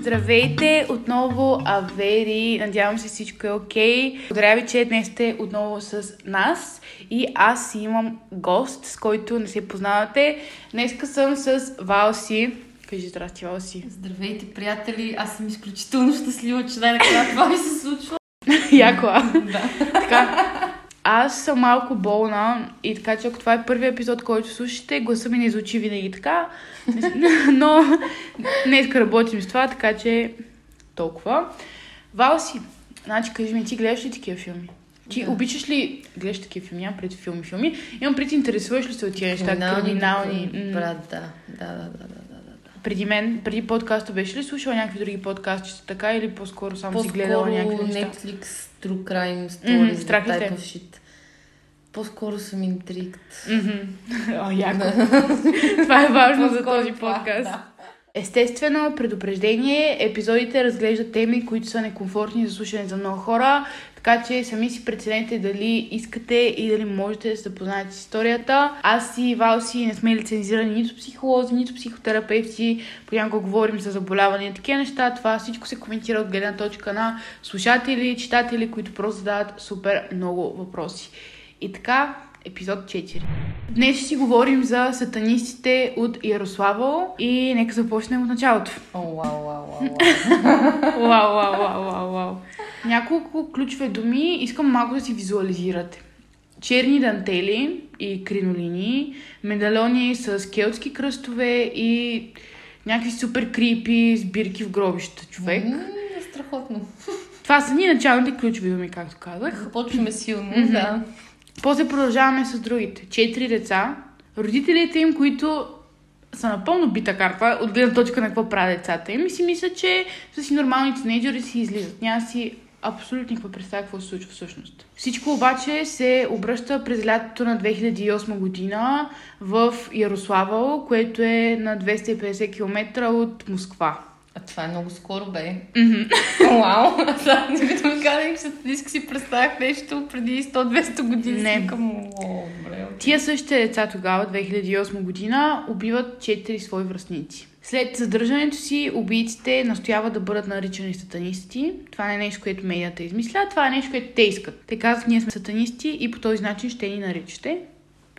Здравейте отново, Авери. Надявам се всичко е окей. Okay. Благодаря ви, че днес сте отново с нас. И аз имам гост, с който не се познавате. Днеска съм с Валси. Кажи здрасти, Валси. Здравейте, приятели. Аз съм изключително щастлива, че най-накрая това ми се случва. Яко, а? Да. Така, аз съм малко болна и така, че ако това е първият епизод, който слушате, гласа ми не звучи винаги така, но днес работим с това, така че толкова. Валси, значи кажи ми, ти гледаш ли такива филми? Ти Да. обичаш ли, гледаш такива филми, нямам пред филми, филми, имам пред интересуваш ли се от тия неща, криминални? м, Брат, да, да, да, да. да. Преди мен, преди подкаста, беше ли слушала някакви други подкасти така или по-скоро само си гледала По-скоро някакви неща? Netflix, True Crime, Stories, ли type of shit. По-скоро съм интригт. Мгм. О, яко. Това е важно за По-скоро този това, подкаст. да. Естествено, предупреждение, епизодите разглеждат теми, които са некомфортни за слушане за много хора, така че сами си преценете дали искате и дали можете да се запознаете с историята. Аз и Валси не сме лицензирани нито психолози, нито психотерапевти, понякога говорим за заболявания и такива неща. Това всичко се коментира от гледна точка на слушатели, читатели, които просто задават супер много въпроси. И така, епизод 4. Днес ще си говорим за сатанистите от Ярославъл и нека започнем от началото. О, вау, вау, вау, вау. Вау, вау, вау, вау. Няколко ключови думи искам малко да си визуализирате. Черни дантели и кринолини, медальони с келтски кръстове и някакви супер крипи сбирки в гробища човек. М, Страхотно. Това са ни началните ключови думи, както казах. Започваме силно, да. После продължаваме с другите. Четири деца. Родителите им, които са напълно бита карта, от гледна точка на какво правят децата им, и си мислят, че са си нормални тинейджери си излизат. Няма си абсолютно никаква представа какво се случва всъщност. Всичко обаче се обръща през лятото на 2008 година в Ярославъл, което е на 250 км от Москва. А това е много скоро, бе. Вау! Не ми казах, че диск си представях нещо преди 100-200 години. Не. Викам, о, добре. Тия същите деца тогава, 2008 година, убиват четири свои връзници. След задържането си, убийците настояват да бъдат наричани сатанисти. Това не е нещо, което медията измисля, това е нещо, което те искат. Те казват, ние сме сатанисти и по този начин ще ни наричате.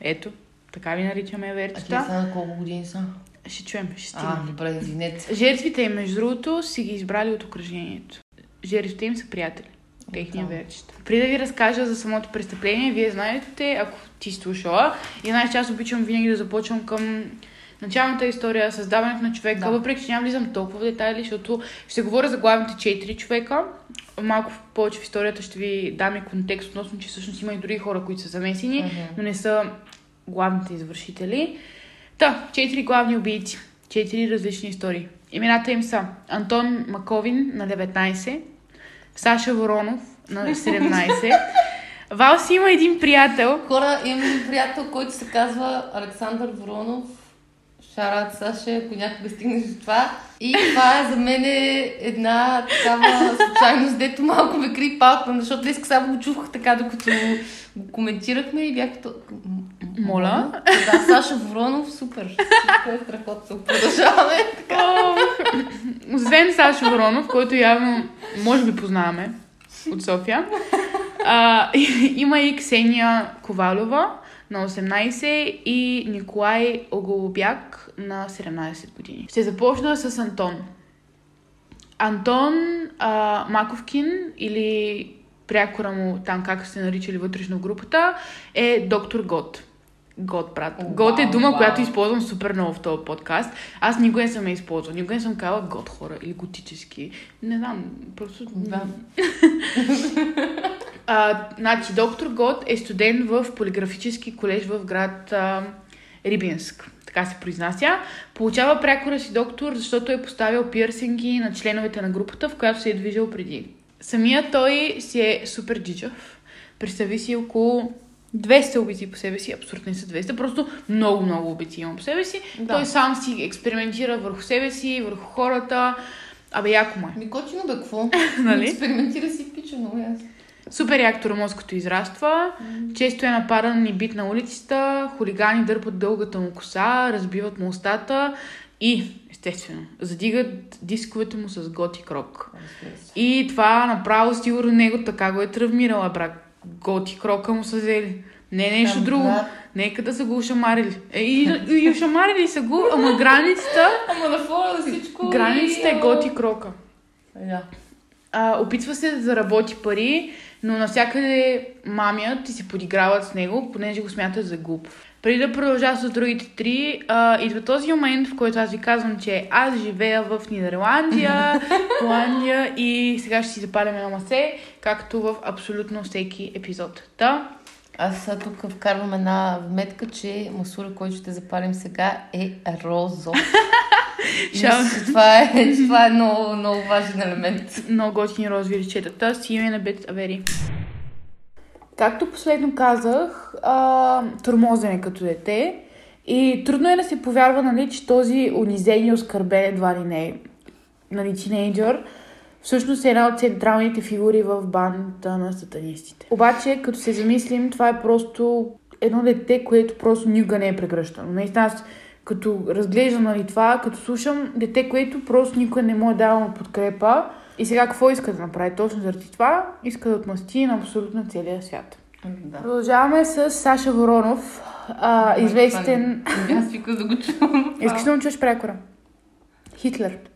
Ето, така ви наричаме А верчета. ти са на колко години са? Ще чуем, ще А, стигнем. добре, извинете. Жертвите им, между другото, си ги избрали от окръжението. Жертвите им са приятели. Техния верчета. Преди да ви разкажа за самото престъпление, вие знаете, ако ти слушала, и знаеш, че аз обичам винаги да започвам към началната история, създаването на човека, Да. въпреки че няма влизам толкова в детайли, защото ще говоря за главните четири човека. Малко повече в историята ще ви дам и контекст относно, че всъщност има и други хора, които са замесени, Мгм. но не са главните извършители. Та, четири главни убийци. Четири различни истории. Имената им са Антон Маковин на 19, Саша Воронов на 17. Валси има един приятел. Хора, имам един приятел, който се казва Александър Воронов. Шарат Саша, ако някога стигнеш до това. И това е за мен една такава случайност, дето малко ме кри палкна, защото днес само го чувах така, докато го коментирахме и бях като... Моля? Да, Саша Воронов, супер. Всичко е страхотно. Продължаваме. Освен Саша Воронов, който явно може би познаваме от София. А, има и Ксения Ковалова на 18 и Николай Оголобяк на 17 години. Ще започна с Антон. Антон а, Маковкин или прякора му там, как се наричали вътрешно в групата, е доктор Гот. Гот, брат. О, Гот е дума, вау. която използвам супер много в този подкаст. Аз никога не съм я използвала. Никога не съм казала гот хора или готически. Не знам, просто... Да. А, значи, доктор Гот е студент в полиграфически колеж в град а, Рибинск. Така се произнася. Получава прякора си доктор, защото е поставил пирсинги на членовете на групата, в която се е движил преди. Самия той си е супер джиджав. Представи си около 200 убити по себе си. Абсурдно не са 200, просто много, много убити има по себе си. Да. Той сам си експериментира върху себе си, върху хората. Абе, яко му е. Ми готино бе, какво? Нали? Експериментира си пича, много ясно. Супер як тормозкото израства, често е нападан и бит на улицата, хулигани дърпат дългата му коса, разбиват му устата и, Естествено. Задигат дисковете му с готи крок. И това направо сигурно него така го е травмирала, брак. Готи крока му са взели. Не нещо Там, друго. брат. Нека да са го ушамарили. Е, и, и, и ушамарили са го, ама границата, Ама на фона на всичко. границата и, е готи крока. Да. А, опитва се да заработи пари, но навсякъде мамят и се подиграват с него, понеже го смятат за глуп. Преди да продължа с другите три, а, идва този момент, в който аз ви казвам, че аз живея в Нидерландия, Холандия и сега ще си запалям едно масе, както в абсолютно всеки епизод. Та, Аз тук вкарвам една вметка, че масура, който ще запалим сега е розов. Шал. мисля, това е, това е много, много важен елемент. много готини розови речетата, си име на Бет Авери. Както последно казах, а, е като дете и трудно е да се повярва, нали, че този унизен и оскърбен едва ли не нали, тинейджър всъщност е една от централните фигури в бандата на сатанистите. Обаче, като се замислим, това е просто едно дете, което просто никога не е прегръщано. Наистина аз като разглеждам нали, това, като слушам дете, което просто никой не му е давал подкрепа. И сега какво иска да направи? Точно заради това иска да отмъсти на абсолютно целия свят. Да. Продължаваме с Саша Воронов, а, известен... Това не- Аз викам да го чувам. Искаш да му чуеш прекора? Хитлер.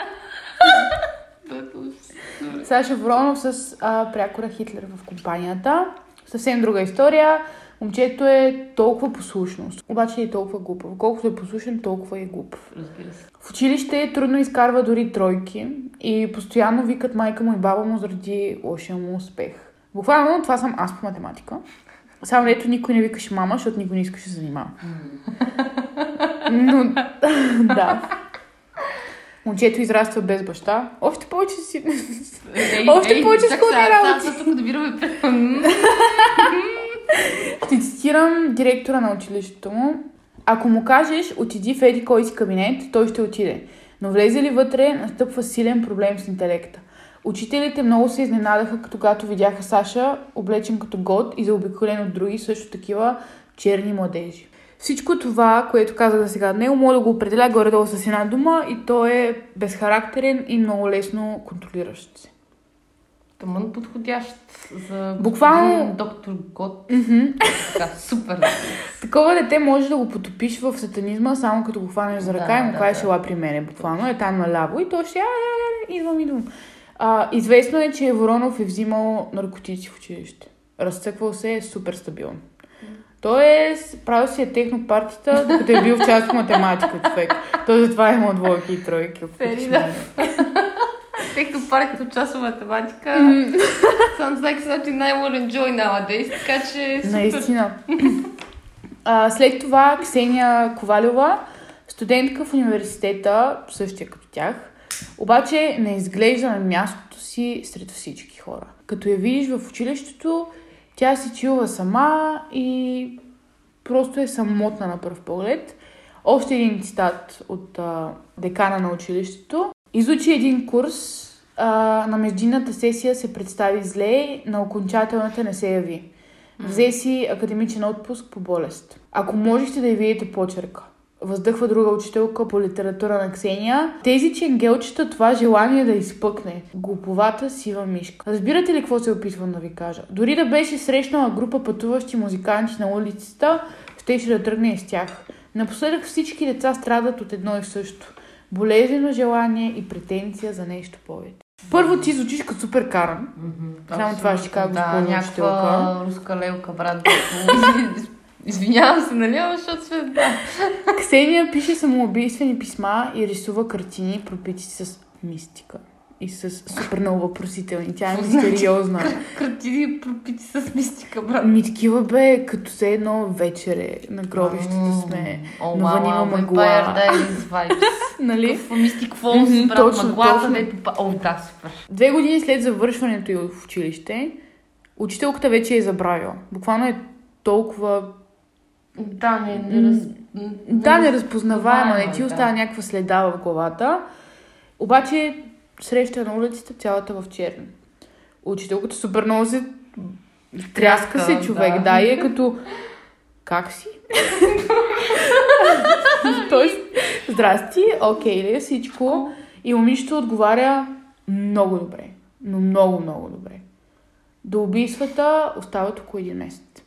Саша Воронов с а, прякора Хитлер в компанията. Съвсем друга история. Момчето е толкова послушно, обаче е толкова глупав. Колкото е послушен, толкова е глупав. Разбира се. В училище трудно изкарва дори тройки и постоянно викат майка му и баба му заради лошия му успех. Буквално това съм аз по математика. Само ето никой не викаше мама, защото никой не искаше да се занимава. Но, да. Момчето израства без баща. Още повече си... Още повече сега, работи. Аз тук добираме Ще цитирам директора на училището му. Ако му кажеш, отиди в еди кой си кабинет, той ще отиде. Но влезе ли вътре, настъпва силен проблем с интелекта. Учителите много се изненадаха, когато видяха Саша, облечен като год и заобиколен от други също такива черни младежи. Всичко това, което казах за сега него, мога да го определя горе-долу с една дума и то е безхарактерен и много лесно контролиращ се. Тъмън подходящ за Буквално- господин доктор Гот. Така, супер. Такова дете може да го потопиш в сатанизма, само като го хванеш за ръка Да, и му да, кажеш, да. ела при мене, буквално е там наляво и то ще, а, идвам, идвам. А, известно е, че Воронов е взимал наркотици в училище. Разцъквал се е супер стабилно. Той е, правил си е технопартията, докато е бил в част по математика, човек. Той затова е имал двойки и тройки. ако Фери, обичаш да. мене. Тъй като парите от часа математика, sounds like something I enjoy nowadays, така че супер. Наистина. А, след това Ксения Ковалева, студентка в университета, същия като тях, обаче не изглежда на мястото си сред всички хора. Като я видиш в училището, тя си чилва сама и просто е самотна на пръв поглед. Още един цитат от а, декана на училището. Изучи един курс, а, на междинната сесия се представи зле, на окончателната не се яви. Взе си академичен отпуск по болест. Ако можете да я видите почерка. Въздъхва друга учителка по литература на Ксения. Тези ченгелчета това желание да изпъкне. Глуповата сива мишка. Разбирате ли какво се опитвам да ви кажа? Дори да беше срещнала група пътуващи музиканти на улицата, щеше да тръгне и с тях. Напоследък всички деца страдат от едно и също. Болезнено желание и претенция за нещо повече. Първо ти звучиш като супер каран. Само това ще кажа, да, някаква руска лелка, брат. Извинявам се, нали, ама защото сме... Да. Ксения пише самоубийствени писма и рисува картини, пропити с мистика. И с супер много въпросителни. Тя е мистериозна. Картини пропити с мистика, брат. Ми такива бе, като се едно вечере на гробището сме. О, мама, мъгла. Vampire Diaries vibes. Нали? В Mystic Falls, Мгм, брат, точно, мъглата, точно. дето... па- О, да, супер. Две години след завършването й в училище, учителката вече е забравила. Буквално е толкова Да, не, не раз... Да, неразпознаваема, не ти разпознаваема, остава да. някаква следа в главата. Обаче среща на улицата цялата в черно. Учителката супер много се тряска се човек, да. да. да, и е като как си? Тоест, Здрасти, окей ли е всичко? И момичето отговаря много добре. Но много, много добре. До убийствата остават около един месец.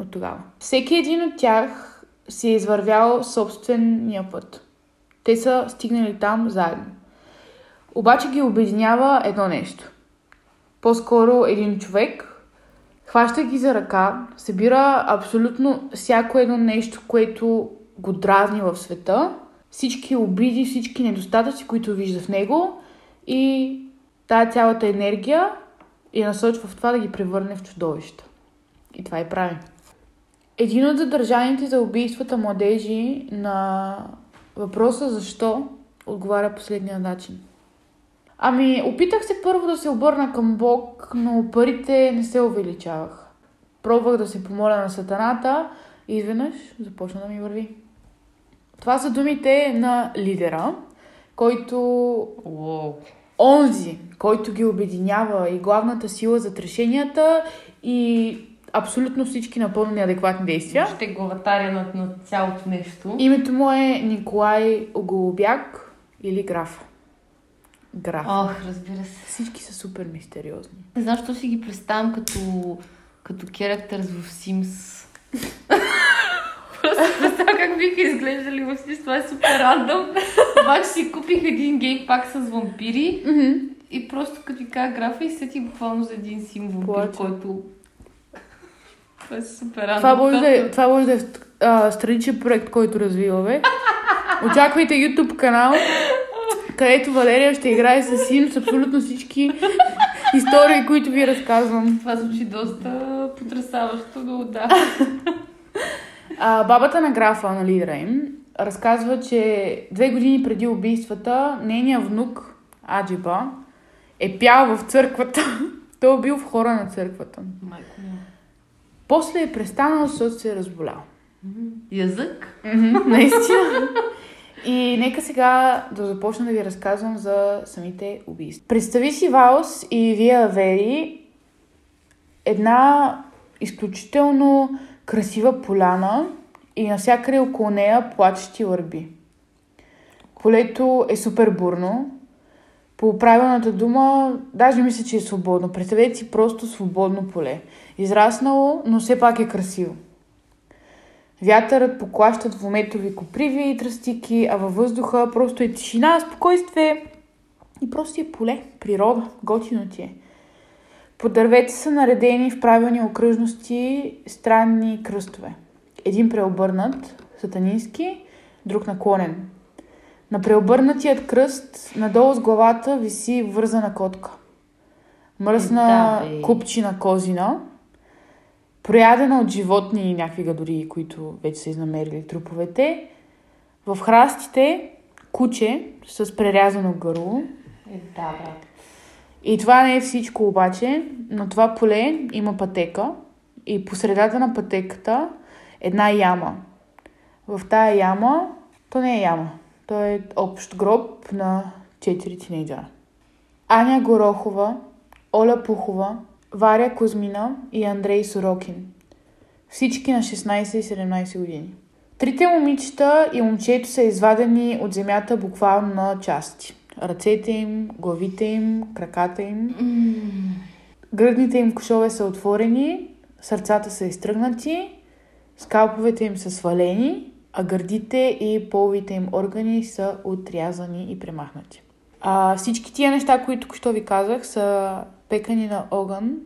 От тогава. Всеки един от тях си е извървял собствения път. Те са стигнали там заедно. Обаче ги обединява едно нещо. По-скоро един човек хваща ги за ръка, събира абсолютно всяко едно нещо, което го дразни в света, всички обиди, всички недостатъци, които вижда в него и тая цялата енергия я насочва в това да ги превърне в чудовища. И това и прави. Един от задържаните за убийствата младежи на въпроса защо отговаря последния начин. Ами, опитах се първо да се обърна към Бог, но парите не се увеличавах. Пробвах да се помоля на сатаната и изведнъж започна да ми върви. Това са думите на лидера, който... Уоу. Онзи, който ги обединява и главната сила за решенията и абсолютно всички напълно неадекватни действия. Ще главатаря на, на цялото нещо. Името му е Николай Оголобяк или Граф. Граф. Ох, разбира се. Всички са супер мистериозни. Не знам, защо си ги представям като, като characters в Sims. Просто представям как биха изглеждали в Sims. Това е супер рандом. Обаче си купих един геймпак с вампири и просто като ви кажа графа и сетих буквално за един сим вампир, Плача. който... Това е супер рандом. Това може да е, това може да е а, страничен проект, който развиваме. Очаквайте YouTube канал, където Валерия ще играе с Sims с абсолютно всички истории, които ви разказвам. Това звучи доста потрясаващо, но да. А, бабата на графа, на лидера им, разказва, че две години преди убийствата, нейният внук, Аджиба, е пял в църквата. Той е бил в хора на църквата. Майко. После е престанал, защото се е разболял. Язък? Мгм, Наистина. И нека сега да започна да ви разказвам за самите убийства. Представи си Ваус и Вия Вери една изключително красива поляна и навсякъде около нея плачещи върби. Полето е супер бурно. По правилната дума, даже мисля, че е свободно. Представете си просто свободно поле. Израснало, но все пак е красиво. Вятърът поклащат двуметрови коприви и тръстики, а във въздуха просто е тишина, спокойствие и просто е поле, природа, готино ти е. По дървете са наредени в правилни окръжности странни кръстове. Един преобърнат, сатанински, друг наклонен. На преобърнатият кръст надолу с главата виси вързана котка. Мръсна Да, бе. купчина козина, проядена от животни и някакви гадори, които вече са изнамерили труповете. В храстите куче с прерязано гърло. Е, да, брат. И това не е всичко обаче. На това поле има пътека и по средата на пътеката една яма. В тая яма, то не е яма, то е общ гроб на четири тинейджера. Аня Горохова, Оля Пухова, Варя Кузмина и Андрей Сорокин. Всички на 16 и 17 години. Трите момичета и момчето са извадени от земята буквално на части. Ръцете им, главите им, краката им. Гръдните им кошове са отворени, сърцата са изтръгнати, скалповете им са свалени, а гърдите и половите им органи са отрязани и премахнати. А, всички тия неща, които току-що ви казах, са пекани на огън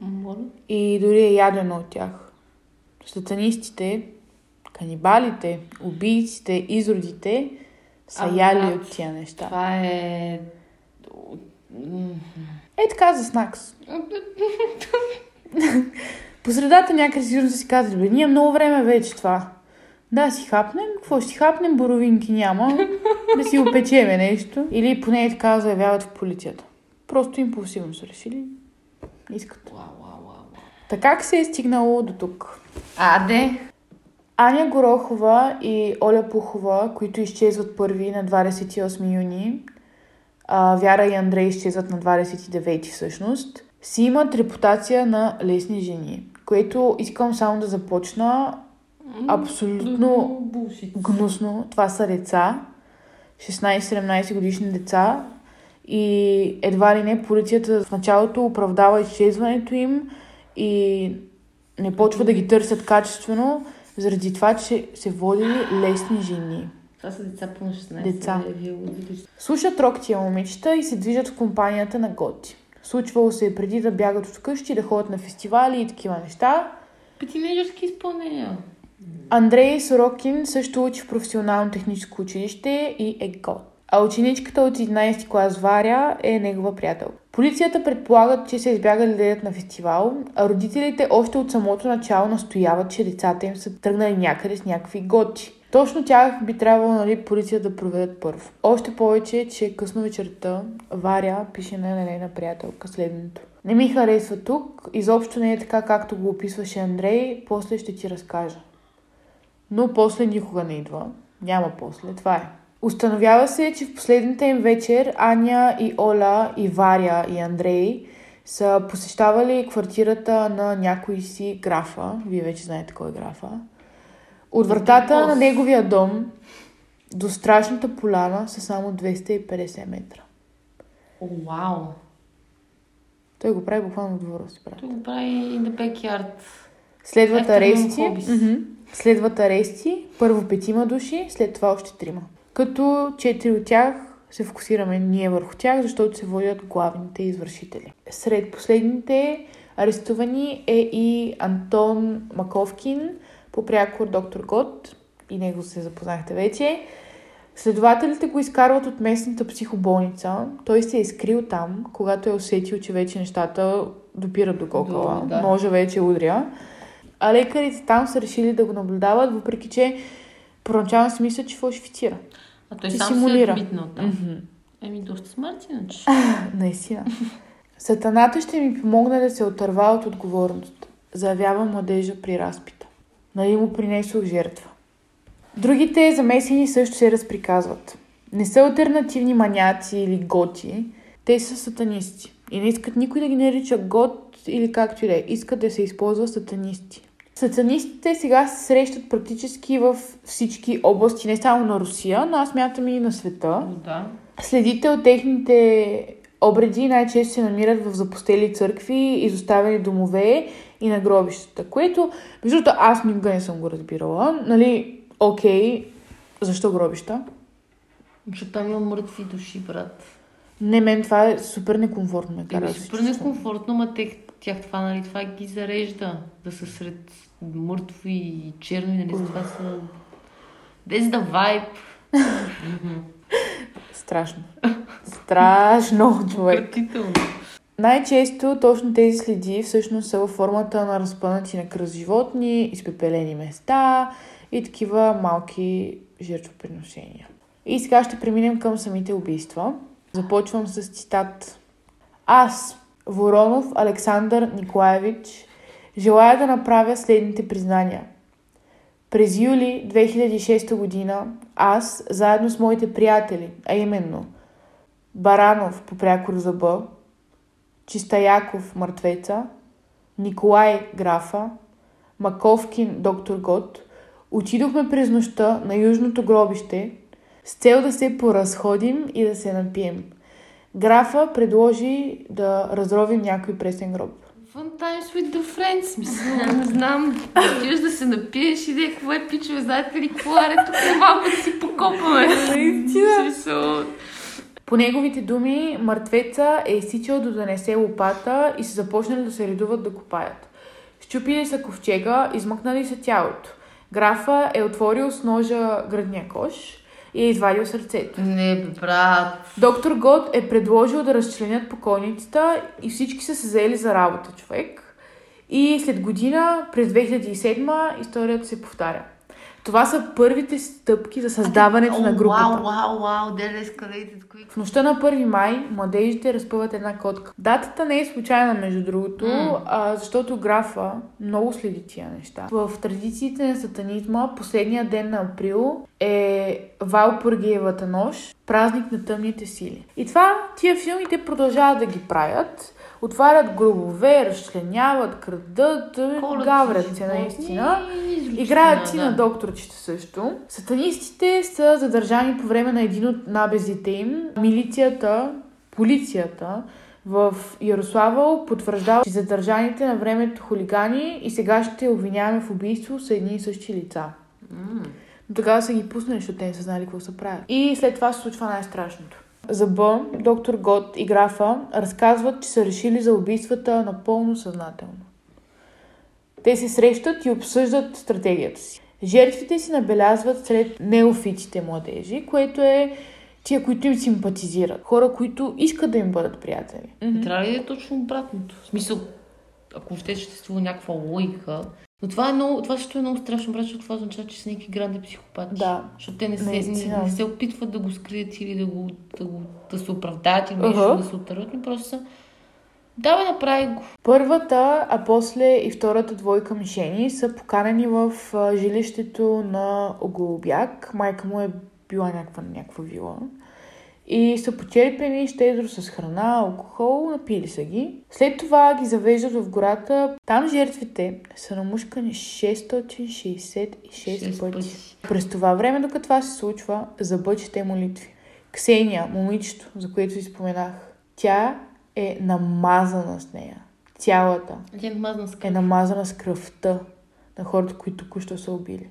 Моля? и дори е ядено от тях. Сатанистите, канибалите, убийците, изродите са А, яли от тия неща. Това е... Е така за снакс. По средата някъде сигурно си казали, бе, ние много време вече това. Да, си хапнем, какво ще си хапнем, боровинки няма, да си опечеме нещо. Или поне е така заявяват в полицията. Просто импулсивно са решили. Искат. Уау, уау, уау. Така как се е стигнало до тук? Аде! Аня Горохова и Оля Пухова, които изчезват първи на 28 юни, а Вяра и Андрей изчезват на 29 всъщност, си имат репутация на лесни жени, което искам само да започна Абсолютно гнусно. Това са деца, 16-17 годишни деца и едва ли не полицията в началото оправдава изчезването им и не почва да ги търсят качествено, заради това, че се водили лесни жени. Това са деца по 16. Деца. бе, Вие лудите ли сте? Слушат рок тия момичета и се движат в компанията на готи. Случвало се е преди да бягат от къщи, да ходят на фестивали и такива неща. По тинейджърски изпълнения. Андрей Сорокин също учи в професионално техническо училище и е год. А ученичката от 11 клас Варя е негова приятел. Полицията предполагат, че са избягали да на фестивал, а родителите още от самото начало настояват, че децата им са тръгнали някъде с някакви готи. Точно тях би трябвало нали, полиция да проверят първо. Още повече, че късно вечерта Варя пише на нейна приятелка следното. Не ми харесва тук, изобщо не е така, както го описваше Андрей, после ще ти разкажа. Но после никога не идва. Няма после. Това е. Установява се, че в последната им вечер Аня и Оля и Варя и Андрей са посещавали квартирата на някой си графа. Вие вече знаете кой е графа. От вратата на неговия дом до страшната поляна са само 250 метра. О, вау. Той го прави буквално двора си, брат. Той го прави in the backyard. Следват арести. Следват арести. Първо петима души, след това още трима. Като четири от тях се фокусираме ние върху тях, защото се водят главните извършители. Сред последните арестувани е и Антон Маковкин, по прякор доктор Гот, и него се запознахте вече. Следователите го изкарват от местната психоболница. Той се е скрил там, когато е усетил, че вече нещата допират до кокала. Да. Ножа вече удря. А лекарите там са решили да го наблюдават, въпреки че първоначално си мислят, че фалшифицира. А той Че сам симулира. се е митнал там. Мгм. Еми, доста смърт иначе. Наистина. Сатаната ще ми помогне да се отърва от отговорност. Заявява младежа при разпита. Нали му принесох жертва. Другите замесени също се разприказват. Не са альтернативни маняци или готи. Те са сатанисти. И не искат никой да ги нарича гот или както и да е. Искат да се използва сатанисти. Сатанистите сега се срещат практически в всички области, не само на Русия, но аз мятам и на света. Да. Следите от техните обреди най-често се намират в запустели църкви, изоставени домове и на гробищата, което, между другото, аз никога не съм го разбирала. Нали, окей, защо гробища? Защото там има мъртви души, брат. Не, мен това е супер некомфортно, ме кара се супер некомфортно, ма те, тях това, нали, това ги зарежда. Да са сред мъртви и черни, нали, това са... Без да вайб. Страшно. Страшно, човек. Най-често точно тези следи всъщност са във формата на разпънати на кръст животни, изпепелени места и такива малки жертвоприношения. И сега ще преминем към самите убийства. Започвам с цитат. Аз, Воронов Александър Николаевич, желая да направя следните признания. През юли 2006 година аз, заедно с моите приятели, а именно Баранов по прякор за Б, Чистаяков мъртвеца, Николай Графа, Маковкин доктор Гот, отидохме през нощта на южното гробище с цел да се поразходим и да се напием. Графа предложи да разровим някой пресен гроб. Fun times with the friends, мисля, не знам. Отиваш да се напиеш и да е какво е пичове, знаете ли какво аре, тук е малко да си покопаме. Наистина. По неговите думи, мъртвеца е изсичал да донесе лопата и са започнали да се редуват да копаят. Щупили са ковчега, измъкнали са тялото. Графа е отворил с ножа гръдния кош и е извадил сърцето. Не, бе, брат. Доктор Гот е предложил да разчленят покойницата и всички са се заели за работа, човек. И след година, през 2007, историята се повтаря. Това са първите стъпки за създаването на групата. Вау, вау, вау, quick. В нощта на 1 май младежите разпъват една котка. Датата не е случайна, между другото, М. а, защото графа много следи тия неща. В традициите на сатанизма, последния ден на април е Валпургиевата нощ, празник на тъмните сили. И това, тия филми, те продължават да ги правят. Отварят гробове, разчленяват, крадат, Колят гаврят се наистина. Играят си да. на докторчета също. Сатанистите са задържани по време на един от набезите им. Милицията, полицията в Ярославъл потвърждава, че задържаните на времето хулигани и сегашните обвиняеми в убийство са едни и същи лица. Но тогава са ги пуснали, защото те не са знали какво са правят. И след това се случва най-страшното. За Б, доктор Гот и графа разказват, че са решили за убийствата напълно съзнателно. Те се срещат и обсъждат стратегията си. Жертвите си набелязват сред неофитите младежи, което е тия, които им симпатизират. Хора, които искат да им бъдат приятели. Трябва ли да е точно обратното? В смисъл, ако ще съществува някаква логика. Но това, е много, това също е много страшно, брат, защото това означава, че са някакви гранди психопати. Да. Защото те не се, не, не се опитват да го скрият или да, го, да, го, да се оправдаят или нещо, да се отърват, но просто са Давай, направи го. Първата, а после и втората двойка мишени са поканени в жилището на Голубяк. Майка му е била някаква някаква вила. И са почерпени щедро с храна, алкохол, напили са ги. След това ги завеждат в гората. Там жертвите са намушкани 666 Шест пъти. През това време, докато това се случва, забъчете молитви. Ксения, момичето, за което ви споменах, тя е намазана с нея. Цялата е намазана с е намазана с кръвта на хората, които току-що са убили.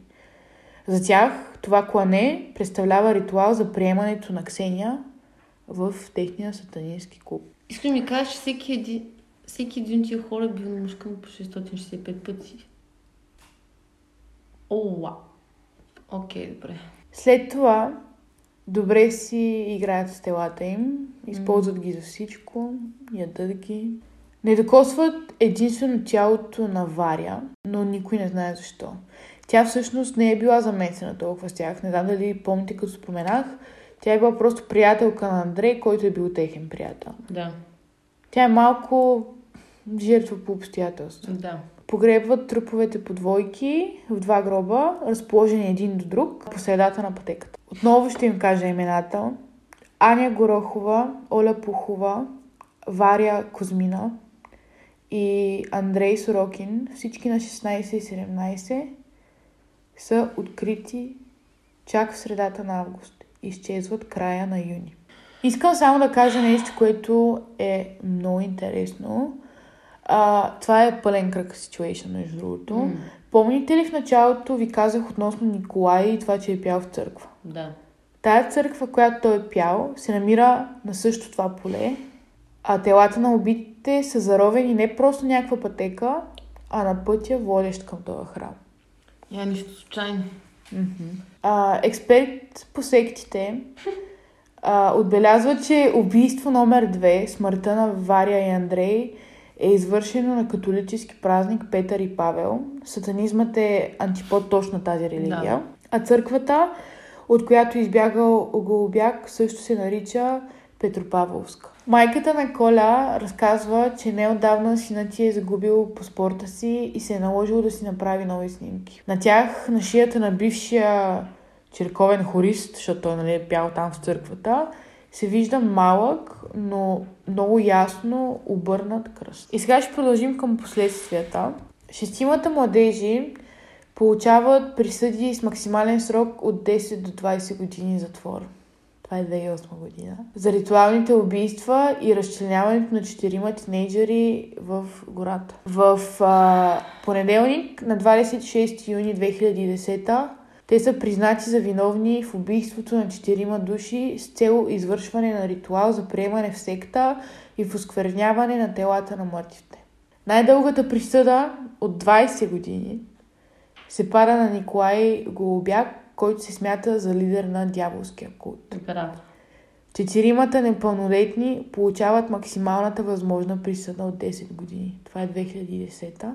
За тях това клане представлява ритуал за приемането на Ксения в техния сатанински клуб. Искаш да ми кажеш, че всеки един, всеки един от тия хора е бил намушкан по 665 пъти. О, вау. Окей, добре. След това добре си играят с телата им, използват ги за всичко, ядат ги. Не докосват единствено тялото на Варя, но никой не знае защо. Тя всъщност не е била замесена толкова с тях. Не знам дали помните, като споменах. Тя е била просто приятелка на Андрей, който е бил техен приятел. Да, Тя е малко жертва по обстоятелства. да. Погребват труповете по двойки в два гроба, разположени един до друг, по средата на пътеката. Отново ще им кажа имената. Аня Горохова, Оля Пухова, Варя Козмина и Андрей Сорокин, всички на 16 и 17, са открити чак в средата на август. Изчезват края на юни. Искам само да кажа нещо, което е много интересно. А, това е пълен кръг situation, между другото. М, Помните ли в началото ви казах относно Николай и това, че е пял в църква? Да. Тая църква, която той е пял, се намира на също това поле, а телата на убитите са заровени не просто някаква пътека, а на пътя, водещ към този храм. Я нищо случайно. А, експерт по сектите а, отбелязва, че убийство номер две, смъртта на Варя и Андрей, е извършено на католически празник Петър и Павел. Сатанизмът е антипод точно тази религия. Да. А църквата, от която избягал Голубяк, също се нарича Петропавловска. Майката на Коля разказва, че неодавна синът ти е загубил паспорта си и се е наложил да си направи нови снимки. На тях, на шията на бившия черковен хорист, защото той нали, е пял там в църквата, се вижда малък, но много ясно обърнат кръст. И сега ще продължим към последствията. Шестимата младежи получават присъди с максимален срок от 10 до 20 години затвор. Това е 2008 година. За ритуалните убийства и разчленяването на четирима тинейджери в гората. В а, понеделник на 26 юни 2010 те са признати за виновни в убийството на четирима души с цел извършване на ритуал за приемане в секта и в оскверняване на телата на мъртвите. Най-дългата присъда от 20 години се пада на Николай Голубяк, който се смята за лидер на дяволския култ. Император. Четиримата непълнолетни получават максималната възможна присъда от 10 години. Това е 2010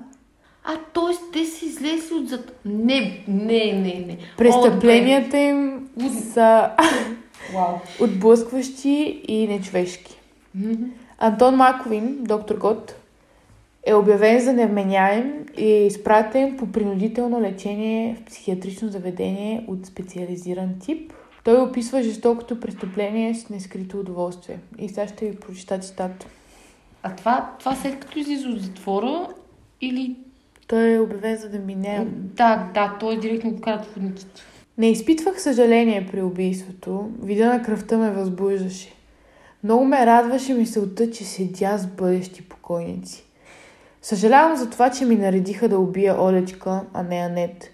А, т.е. те са излезли от зад... Не, не, не, не. Престъпленията им са отблъскващи и нечовешки. Антон Маковин, доктор Гот, е обявен за невменяем и е изпратен по принудително лечение в психиатрично заведение от специализиран тип. Той описва жестокото престъпление с нескрито удоволствие. И сега ще ви прочита цитата. А това, това след като излиза от затвора или... Той е обявен за невменяем. Да, да, той е директно вкарат в водницата. Не изпитвах съжаление при убийството. Вида на кръвта ме възбуждаше. Много ме радваше мисълта, че седя с бъдещи покойници. Съжалявам за това, че ми наредиха да убия Олечка, а не Анет.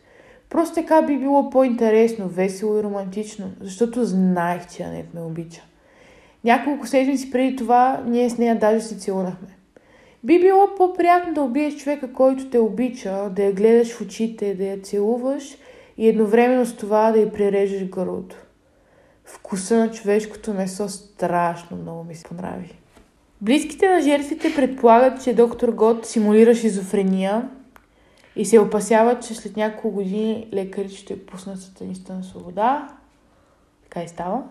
Просто така би било по-интересно, весело и романтично, защото знаех, че Анет ме обича. Няколко седмици преди това ние с нея даже се целунахме. Би било по-приятно да убиеш човека, който те обича, да я гледаш в очите, да я целуваш и едновременно с това да й прережеш гърлото. Вкуса на човешкото месо страшно много ми се понрави. Близките на жертвите предполагат, че доктор Гот симулира шизофрения и се опасяват, че след няколко години лекарите ще пуснат сатаниста на свобода. Така и става.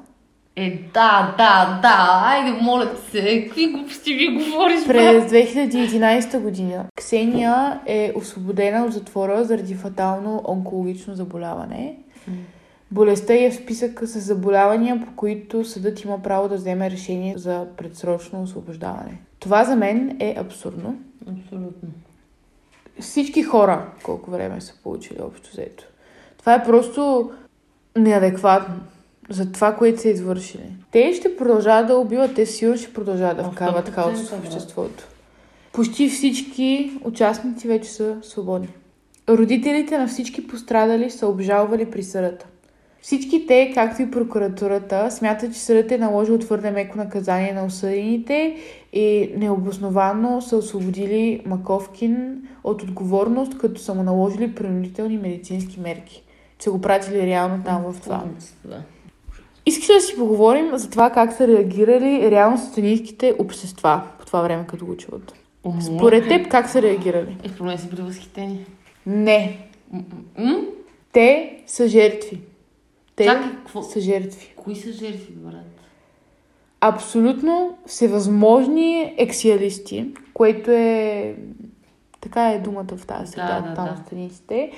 Е, да, да, да, айде, моля се, какви глупости ви говориш, През 2011 година Ксения е освободена от затвора заради фатално онкологично заболяване. Болестта е в списъка с заболявания, по които съдът има право да вземе решение за предсрочно освобождаване. Това за мен е абсурдно. Абсолютно. Всички хора колко време са получили общо взето. Това е просто неадекватно за това, което са извършили. Те ще продължават да убиват, те сигурно ще продължават да вкарват 100% хаос в обществото. Почти всички участници вече са свободни. Родителите на всички пострадали са обжалвали присъдата. Всички те, както и прокуратурата, смятат, че съдът е наложил твърде меко наказание на осъдените и необосновано са освободили Маковкин от отговорност, като са му наложили принудителни медицински мерки. Че са го пратили реално там в това. Искаш да си поговорим за това как са реагирали реално сатанинските общества по това време, като го чуват. Според теб как са реагирали? Е, мен са били възхитени. Не. Те са жертви. Те Чакай, какво? са жертви. Кои са жертви, брат? Абсолютно всевъзможни ексиалисти, което е... Така е думата в тази среда, Да, да, там да. страниците.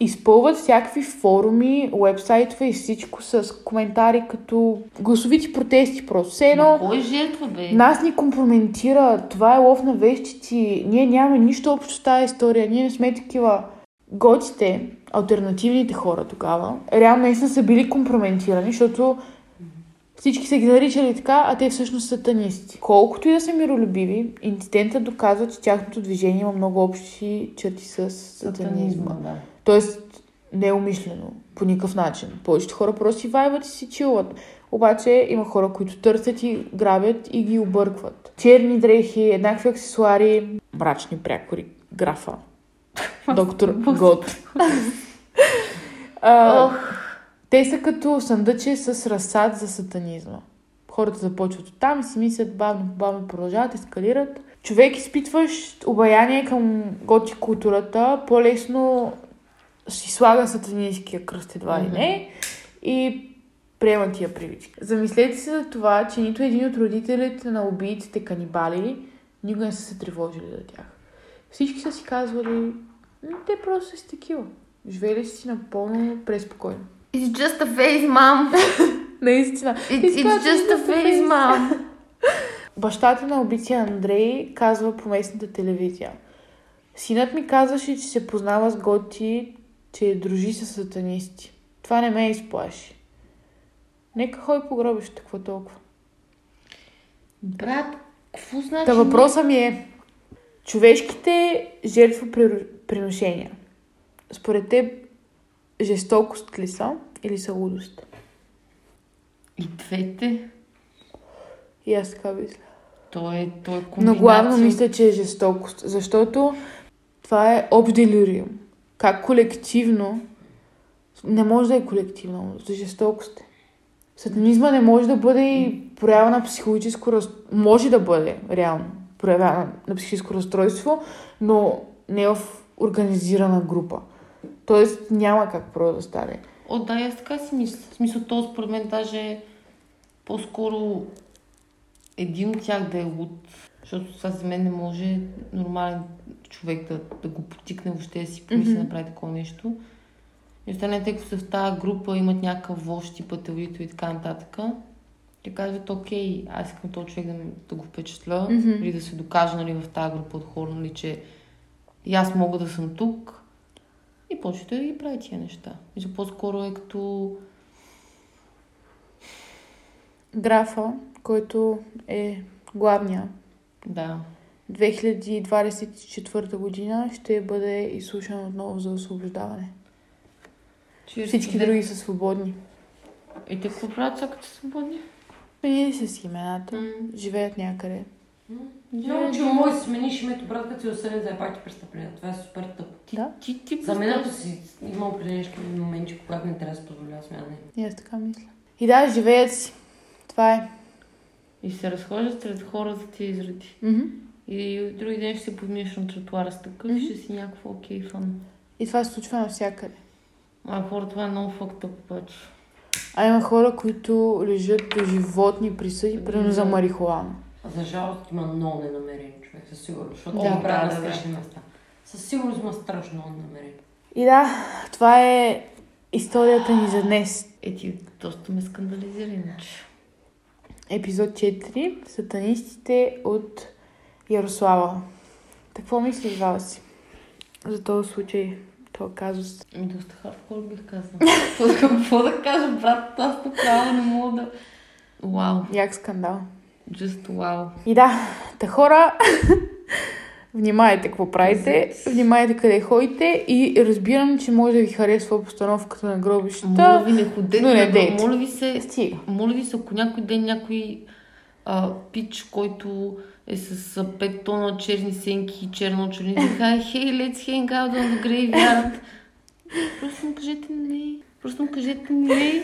Изпълват всякакви форуми, уебсайтове и всичко с коментари като гласовити протести просто. Все едно... Но кой е жертва, бе? Нас ни компрометира, това е лов на вещици, ние нямаме нищо общо с тази история, ние не сме такива. Готите, альтернативните хора тогава, реално наистина са били компрометирани, защото всички са ги наричали така, а те всъщност са сатанисти. Колкото и да са миролюбиви, инцидентът доказва, че тяхното движение има много общи черти с сатанизма. да. Тоест, неумишлено, по никакъв начин. Повечето хора просто си вайват и си чилват. Обаче има хора, които търсят и грабят и ги объркват. Черни дрехи, еднакви аксесуари, мрачни прякори, графа. Доктор Гот. А, те са като съндъче с разсад за сатанизма. Хората започват от там и си мислят бавно, бавно продължават, ескалират. Човек изпитваш обаяние към готи културата, по-лесно си слага сатанинския кръст едва ли не и приема тия привички. Замислете се за това, че нито един от родителите на убийците канибали никога не са се тревожили за тях. Всички са си казвали, «М, те просто са такива. Живели си напълно преспокойно. it's just a phase, mom. Наистина. It, it's казваш, just a «Just a phase, phase». mom. Бащата на убития Андрей казва по местната телевизия. Синът ми казваше, че се познава с готи, че дружи с сатанисти. Това не ме изплаши. Нека ходи по гробището, какво толкова. Брат, какво значи? Та въпросът ми е, човешките жертвоприношения, според теб, жестокост ли са или са лудост? И двете. И аз така мисля. То е, то е Но комбинация. главно мисля, че е жестокост, защото това е общ делириум. Как колективно, не може да е колективно, за жестокост. е. Сатанизма не може да бъде и проява на психологическо разстройство. Може да бъде, реално, проява на психическо разстройство, но не в организирана група. Тоест няма как просто да стане. О, да, и аз така си мисля. В смисъл, то според мен даже по-скоро един от тях да е луд. Защото това за мен не може нормален човек да, да го потикне въобще да си помисли да Мгм. направи такова нещо. И останалите, ако са в тази група, имат някакъв вожд, типа Телвито и така нататък, те казват, окей, аз искам този човек да, да го впечатля Мгм. или да се докажа нали, в тази група от хора, нали, че и аз мога да съм тук. И почвате да ги прави тия неща. И по-скоро е като... Графа, който е главния Да, 2024 година ще бъде изслушан отново за освобождаване. Всички други са свободни. И те какво правят, са свободни? Сменили са си имената. Живеят някъде. Няма, че може да смениш името брат, като си осъден за пак престъпление. Това е супер тъпо. Ти, Да. ти, ти, За мен ако си има определени моменти, когато не трябва да се позволява смяна. И аз така мисля. И да, живеят си. Това е. И се разхождат сред хора за тия изради. Мгм. И други ден ще се подминеш на тротуара с такъв и Мгм. ще си някакво окей фан. И това се случва навсякъде. А хора, това е много факт обаче. А има хора, които лежат до животни присъди, примерно за марихуана. За жалост има много ненамерени човек, със сигурност, защото Да, да, ги правят да, на да, страшни места. Със сигурност има страшно много ненамерени. И да, това е историята ни за днес. Е, ти доста ме скандализира иначе. Епизод 4. Сатанистите от Ярослава. Какво мислиш, Васи? За този случай, този казус. Доста хардкор бих казала. Какво- Какво да кажа, брат? Аз направо не мога да... Вау. Як скандал. Just вау. И да, та хора, внимайте какво правите, внимайте къде ходите и разбирам, че може да ви харесва обстановката на Моля гробищата. ви, не ходете. но не дейте. Моля ви се, Стига. моля ви се, ако някой ден някой а, пич, който е с а, 5 тона черни сенки и черно черни, каже, hey, let's hang out on the graveyard. Просто му кажете не. Просто му кажете не.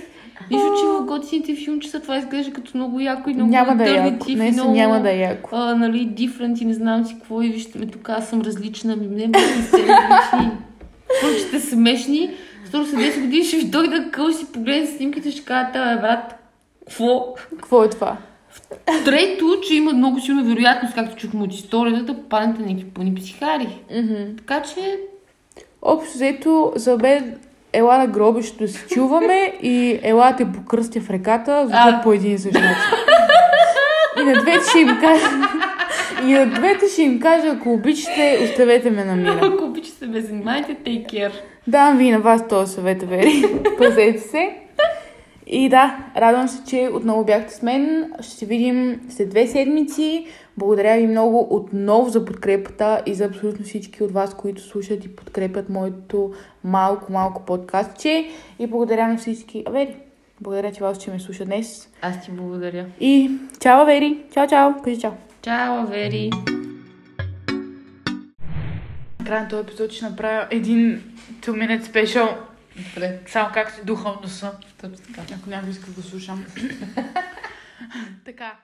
Нищо, че в готините филмчета това изглежда като много яко и много Няма да е яко. Не, много, няма да е яко. а, нали, different и не знам си какво и вижте ме тук, аз съм различна, ми не бъдете сте различни. Сте смешни. Скоро след 10 години ще ви дойда къл си погледнете снимките ще кажете, бе, брат, какво? Какво е това? Трето, че има много силна вероятност, както чухме от историята, да попаднете на пълни психари. Мгм. Така че, Общо взето, за мен, ела на гробището се чуваме и ела те покръстя в реката, звучат по един и същ начин. И на двете ще им кажа... И на двете ще им кажа, ако обичате, оставете ме на мира. ако обичате, ме занимайте, take care. Давам ви на вас този съвет, Вери. Пазете се. И да, радвам се, че отново бяхте с мен. Ще се видим след две седмици. Благодаря ви много отново за подкрепата и за абсолютно всички от вас, които слушат и подкрепят моето малко-малко подкастче. И благодаря на всички. Авери, благодаря ти, вас, че ме слуша днес. Аз ти благодаря. И чао, Авери! Чао, чао! Кажи чао! Чао, Вери. Край на този епизод ще направя един 2 minute special. Добре, Само как се духа от носа. точно така. Ако някой иска да го слушам. така.